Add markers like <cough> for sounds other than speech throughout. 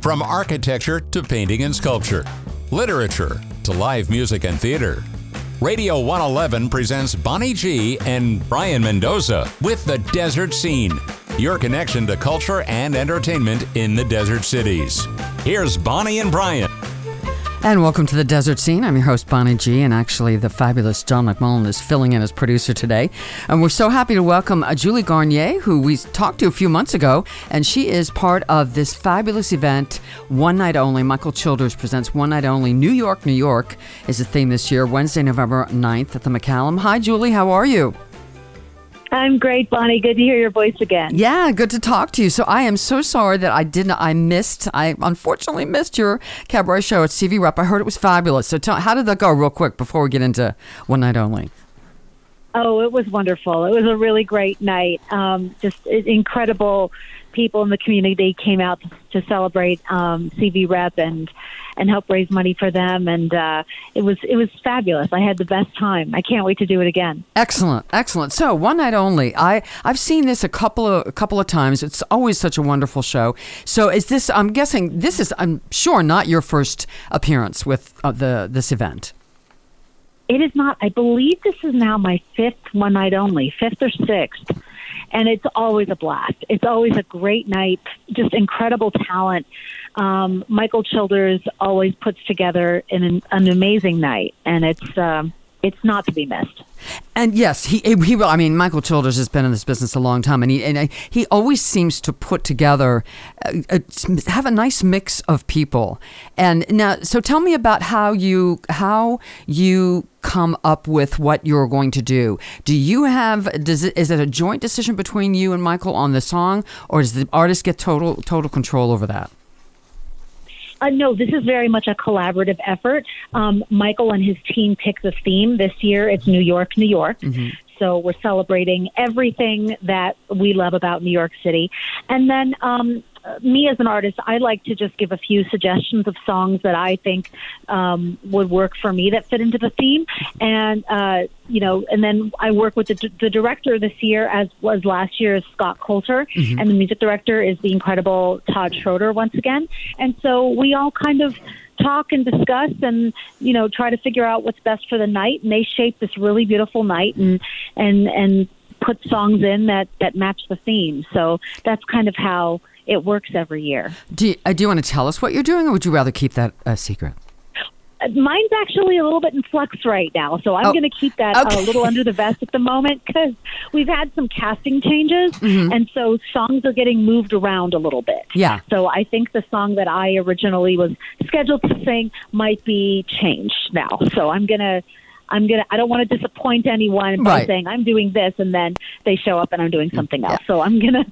From architecture to painting and sculpture, literature to live music and theater. Radio 111 presents Bonnie G and Brian Mendoza with The Desert Scene, your connection to culture and entertainment in the desert cities. Here's Bonnie and Brian. And welcome to the Desert Scene. I'm your host, Bonnie G, and actually, the fabulous John McMullen is filling in as producer today. And we're so happy to welcome uh, Julie Garnyé, who we talked to a few months ago, and she is part of this fabulous event, One Night Only. Michael Childers presents One Night Only. New York, New York is the theme this year, Wednesday, November 9th at the McCallum. Hi, Julie, how are you? I'm great, Bonnie. Good to hear your voice again. Yeah, good to talk to you. So I am so sorry that I didn't. I missed. I unfortunately missed your cabaret show at CV Rep. I heard it was fabulous. So tell, how did that go, real quick, before we get into one night only? Oh, it was wonderful. It was a really great night. Um, just incredible people in the community came out to celebrate um, CV Rep and and help raise money for them. And uh, it was it was fabulous. I had the best time. I can't wait to do it again. Excellent, excellent. So one night only. I I've seen this a couple of a couple of times. It's always such a wonderful show. So is this? I'm guessing this is. I'm sure not your first appearance with uh, the this event. It is not. I believe this is now my fifth one night only, fifth or sixth and it's always a blast. It's always a great night, just incredible talent. Um, Michael Childers always puts together an, an amazing night, and it's um, it's not to be missed. And yes, he he will. I mean, Michael Childers has been in this business a long time, and he and uh, he always seems to put together, uh, a, have a nice mix of people. And now, so tell me about how you how you come up with what you're going to do. Do you have does it is it a joint decision between you and Michael on the song, or does the artist get total total control over that? Uh, no, this is very much a collaborative effort. Um, Michael and his team picked the theme this year. It's New York, New York. Mm-hmm. So we're celebrating everything that we love about New York City. And then um, me as an artist, I like to just give a few suggestions of songs that I think um, would work for me that fit into the theme, and uh, you know, and then I work with the, the director this year, as was last year, is Scott Coulter, mm-hmm. and the music director is the incredible Todd Schroeder once again, and so we all kind of talk and discuss and you know try to figure out what's best for the night and they shape this really beautiful night and and and put songs in that that match the theme so that's kind of how it works every year. Do you, uh, do you want to tell us what you're doing, or would you rather keep that a secret? Uh, mine's actually a little bit in flux right now, so I'm oh, going to keep that okay. a little under the vest at the moment because we've had some casting changes, mm-hmm. and so songs are getting moved around a little bit. Yeah. So I think the song that I originally was scheduled to sing might be changed now. So I'm going to I'm gonna I don't want to disappoint anyone by right. saying I'm doing this and then they show up and I'm doing something else. Yeah. So I'm gonna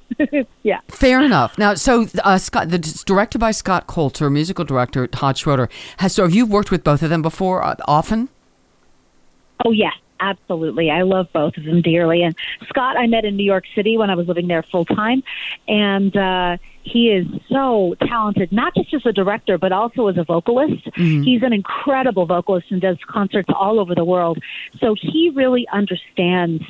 <laughs> yeah. Fair enough. Now, so uh, Scott, the directed by Scott Coulter, musical director Todd Schroeder. Has so have you worked with both of them before uh, often? Oh yes, absolutely. I love both of them dearly. And Scott, I met in New York City when I was living there full time, and uh, he is so talented, not just as a director, but also as a vocalist. Mm-hmm. He's an incredible vocalist and does concerts all over the world. So he really understands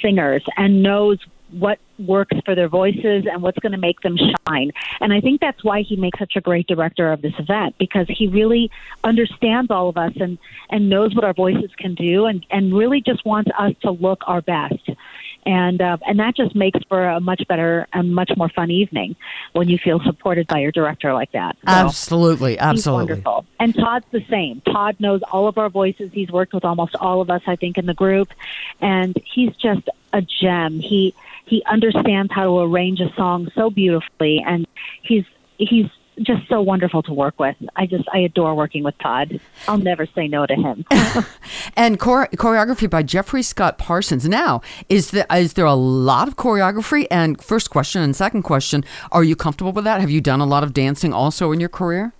singers and knows what works for their voices and what's going to make them shine. And I think that's why he makes such a great director of this event because he really understands all of us and, and knows what our voices can do and, and really just wants us to look our best. And uh, and that just makes for a much better and much more fun evening when you feel supported by your director like that. So absolutely, absolutely, wonderful. And Todd's the same. Todd knows all of our voices. He's worked with almost all of us, I think, in the group, and he's just a gem. He he understands how to arrange a song so beautifully, and he's he's just so wonderful to work with. I just I adore working with Todd. I'll never say no to him. <laughs> and chore- choreography by Jeffrey Scott Parsons. Now, is the is there a lot of choreography? And first question and second question, are you comfortable with that? Have you done a lot of dancing also in your career?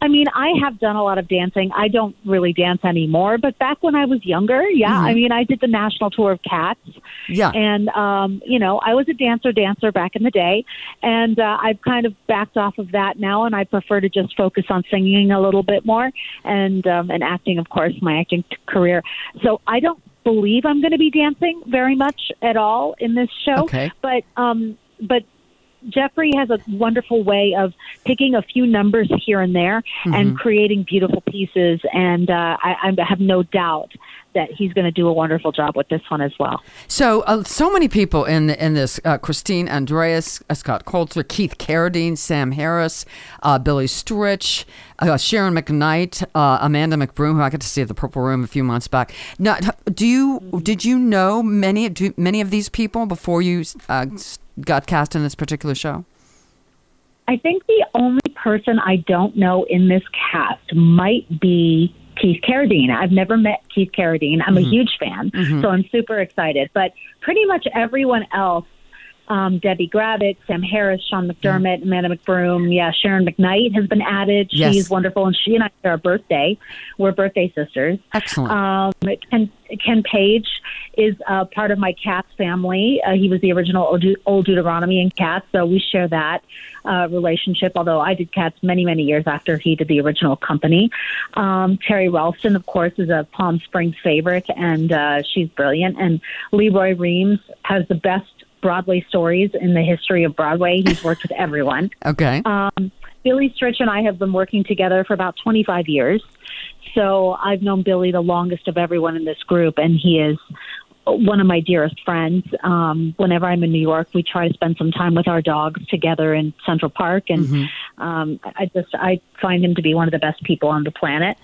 I mean, I have done a lot of dancing. I don't really dance anymore, but back when I was younger, yeah, mm-hmm. I mean, I did the national tour of Cats. Yeah. And, um, you know, I was a dancer, dancer back in the day. And uh, I've kind of backed off of that now, and I prefer to just focus on singing a little bit more and, um, and acting, of course, my acting t- career. So I don't believe I'm going to be dancing very much at all in this show. Okay. But, um, but Jeffrey has a wonderful way of picking a few numbers here and there Mm-hmm. and creating beautiful pieces. And uh, I, I have no doubt that he's going to do a wonderful job with this one as well. So, uh, so many people in in this: uh, Christine Andreas, uh, Scott Coulter, Keith Carradine, Sam Harris, uh, Billy Stritch, uh, Sharon McNight, uh, Amanda McBroom, who I got to see at the Purple Room a few months back. Now, do you did you know many do, many of these people before you uh, got cast in this particular show? I think the only person I don't know in this cast might be Keith Carradine. I've never met Keith Carradine. I'm a mm-hmm. huge fan, mm-hmm. so I'm super excited. But pretty much everyone else, um, Debbie Gravitte, Sam Harris, Sean McDermott, Amanda McBroom, yeah, Sharon McNight has been added. Yes. She's wonderful, and she and I share a birthday. We're birthday sisters. Excellent. Um, Ken, Ken Page is uh, part of my Cats family. Uh, he was the original Old, Deut- Old Deuteronomy in Cats, so we share that uh, relationship. Although I did Cats many, many years after he did the original company. Um, Teri Ralston, of course, is a Palm Springs favorite, and uh, she's brilliant. And Lee Roy Reams has the best Broadway stories in the history of Broadway. He's worked with everyone. <laughs> okay. Um, Billy Stritch and I have been working together for about 25 years. So I've known Billy the longest of everyone in this group, and he is one of my dearest friends. Um, whenever I'm in New York, we try to spend some time with our dogs together in Central Park, and um, I just I find him to be one of the best people on the planet.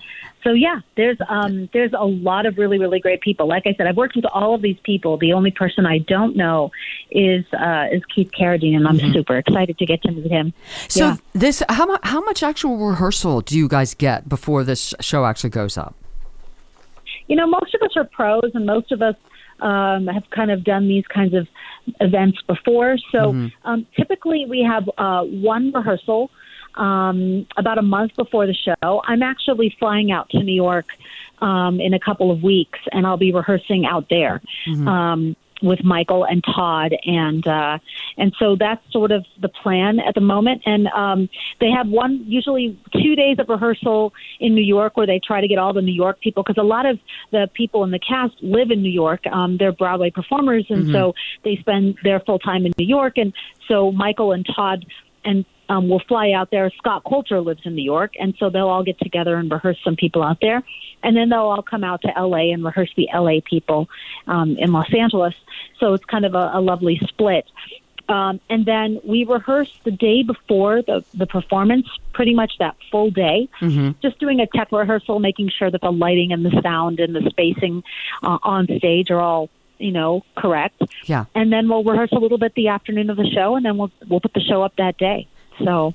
So yeah, there's um, there's a lot of really really great people. Like I said, I've worked with all of these people. The only person I don't know is uh, is Keith Carradine, and I'm super excited to get to meet him. so yeah. this how how much actual rehearsal do you guys get before this show actually goes up? you know, most of us are pros, and most of us um, have kind of done these kinds of events before. So um, typically, we have uh, one rehearsal um, about a month before the show. I'm actually flying out to New York um, in a couple of weeks, and I'll be rehearsing out there. Um, with Michael and Todd, and uh, and so that's sort of the plan at the moment. And um, they have one, usually two days of rehearsal in New York, where they try to get all the New York people, because a lot of the people in the cast live in New York. Um, they're Broadway performers, and so they spend their full time in New York. And so Michael and Todd and um, will fly out there. Scott Coulter lives in New York, and so they'll all get together and rehearse some people out there, and then they'll all come out to LA and rehearse the LA people um, in Los Angeles. So it's kind of a, a lovely split. Um, and then we rehearse the day before the, the performance, pretty much that full day. Just doing a tech rehearsal, making sure that the lighting and the sound and the spacing uh, on stage are all you know correct. Yeah. And then we'll rehearse a little bit the afternoon of the show, and then we'll we'll put the show up that day. So,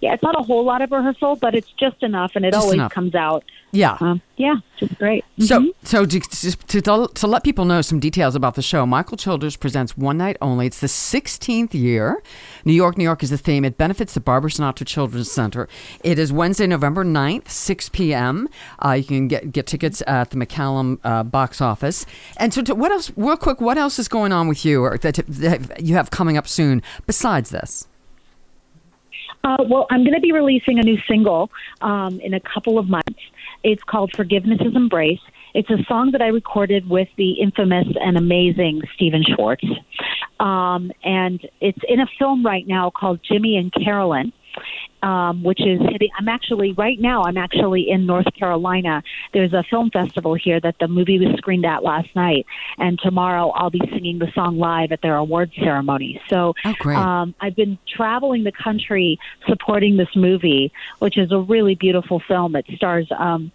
yeah, it's not a whole lot of rehearsal, but it's just enough, and it Just always enough. comes out. Yeah. Um, yeah, just great. So, so to, to, to, to let people know some details about the show, Michael Childers presents One Night Only. It's the 16th year. New York, New York is the theme. It benefits the Barbara Sinatra Children's Center. It is Wednesday, November 9th, 6 p.m. Uh, you can get, get tickets at the McCallum uh, box office. And so, to, what else, real quick, what else is going on with you or that, that you have coming up soon besides this? Uh, well, I'm going to be releasing a new single um, in a couple of months. It's called Forgiveness is Embrace. It's a song that I recorded with the infamous and amazing Stephen Schwartz. Um, and it's in a film right now called Jimmy and Carolyn. Um, which is hitting. I'm actually right now. I'm actually in North Carolina. There's a film festival here that the movie was screened at last night, and tomorrow I'll be singing the song live at their award ceremony. So Oh, um, I've been traveling the country supporting this movie, which is a really beautiful film. It stars um,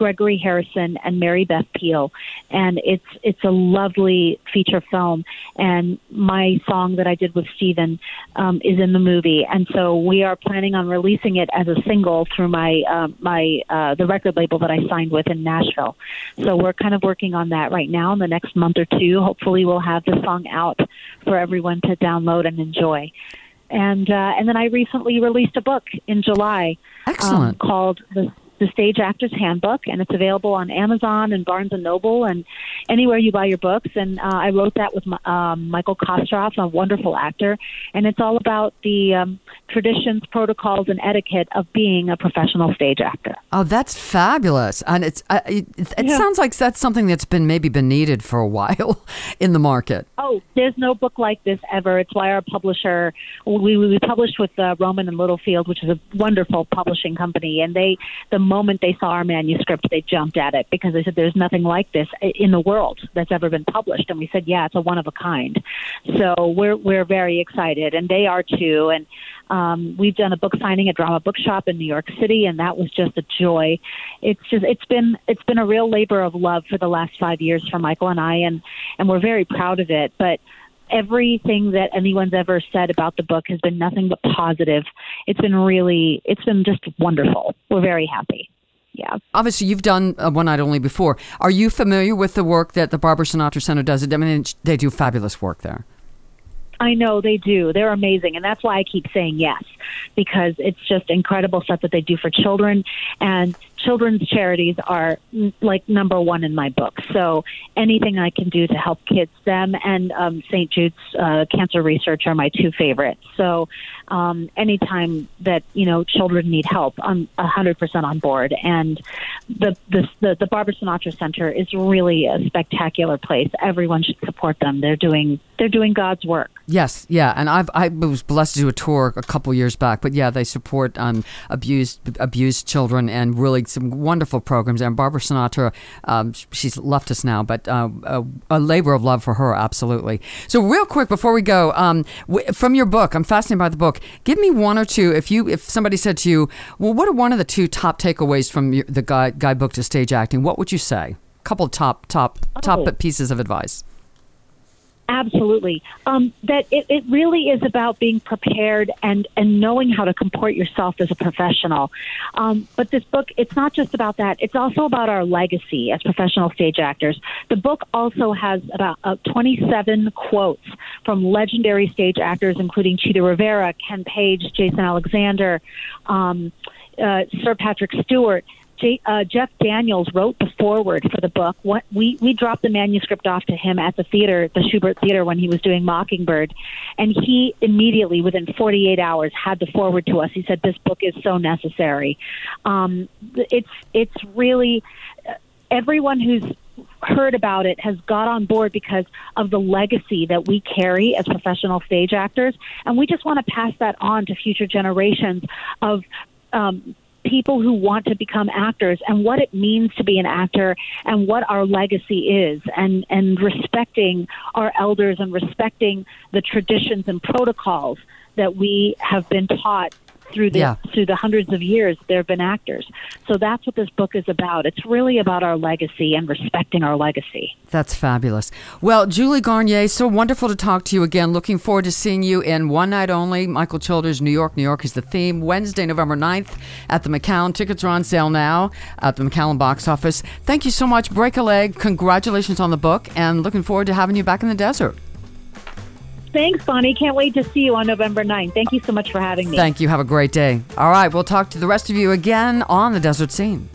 Gregory Harrison and Mary Beth Peil, and it's it's a lovely feature film. And my song that I did with Steven um, is in the movie, and so we are planning on releasing it as a single through my uh, my uh, the record label that I signed with in Nashville. So we're kind of working on that right now. In the next month or two, hopefully, we'll have the song out for everyone to download and enjoy. And uh, and then I recently released a book in July um, Excellent. called the the Stage Actors Handbook, and it's available on Amazon and Barnes and Noble and anywhere you buy your books. And uh, I wrote that with um, Michael Kostroff, a wonderful actor, and it's all about the um, traditions, protocols, and etiquette of being a professional stage actor. Oh, that's fabulous! And it's uh, it, it Yeah. sounds like that's something that's been maybe been needed for a <laughs> while in the market. Oh, there's no book like this ever. It's why our publisher, we, we published with uh, Rowman and Littlefield, which is a wonderful publishing company. And they, the moment they saw our manuscript, they jumped at it because they said there's nothing like this in the world that's ever been published. And we said, yeah, it's a one of a kind. So we're we're very excited, and they are too. And um, we've done a book signing at Drama Bookshop in New York City, and that was just a joy. It's just it's been it's been a real labor of love for the last five years for Michael and I, and and we're very proud of it. But everything that anyone's ever said about the book has been nothing but positive. It's been really it's been just wonderful. We're very happy. Yeah. Obviously, you've done uh, One Night Only before. Are you familiar with the work that the Barbara Sinatra Center does? I mean, they do fabulous work there. I know they do. They're amazing, and that's why I keep saying yes because it's just incredible stuff that they do for children. And children's charities are mm, like number one in my book. So anything I can do to help kids, them and um, St. Jude's uh, Cancer Research are my two favorites. So um, anytime that you know children need help, I'm a hundred percent on board. And the, the the the Barbara Sinatra Center is really a spectacular place. Everyone should support them. They're doing they're doing God's work. Yes, yeah, and I've I was blessed to do a tour a couple years back, but yeah, they support um, abused abused children and really some wonderful programs. And Barbara Sinatra, um, she's left us now, but uh, a, a labor of love for her, absolutely. So, real quick before we go, um, w- from your book, I'm fascinated by the book. Give me one or two. If you if somebody said to you, well, what are one of the two top takeaways from your, the guide guidebook to stage acting? What would you say? couple top top top Oh. pieces of advice. Absolutely. Um, that it, it really is about being prepared and, and knowing how to comport yourself as a professional. Um, but this book, it's not just about that. It's also about our legacy as professional stage actors. The book also has about uh, 27 quotes from legendary stage actors, including Chita Rivera, Ken Page, Jason Alexander, um, uh, Sir Patrick Stewart. J, uh, Jeff Daniels wrote the foreword for the book. What we we dropped the manuscript off to him at the theater, the Shubert Theater, when he was doing Mockingbird, and he immediately, within 48 hours, had the foreword to us. He said, "This book is so necessary." Um, it's it's really uh, everyone who's heard about it has got on board because of the legacy that we carry as professional stage actors, and we just want to pass that on to future generations of. Um, people who want to become actors and what it means to be an actor and what our legacy is and and respecting our elders and respecting the traditions and protocols that we have been taught through the Yeah. through the hundreds of years there have been actors. So that's what this book is about. It's really about our legacy and respecting our legacy. That's fabulous. Well, Julie Garnyé, so wonderful to talk to you again. Looking forward to seeing you in One Night Only. Michael Childers, New York. New York is the theme. Wednesday, November 9th at the McCallum. Tickets are on sale now at the McCallum box office. Thank you so much. Break a leg. Congratulations on the book and looking forward to having you back in the desert. Thanks, Bonnie. Can't wait to see you on November 9th. Thank you so much for having me. Thank you. Have a great day. All right. We'll talk to the rest of you again on the desert scene.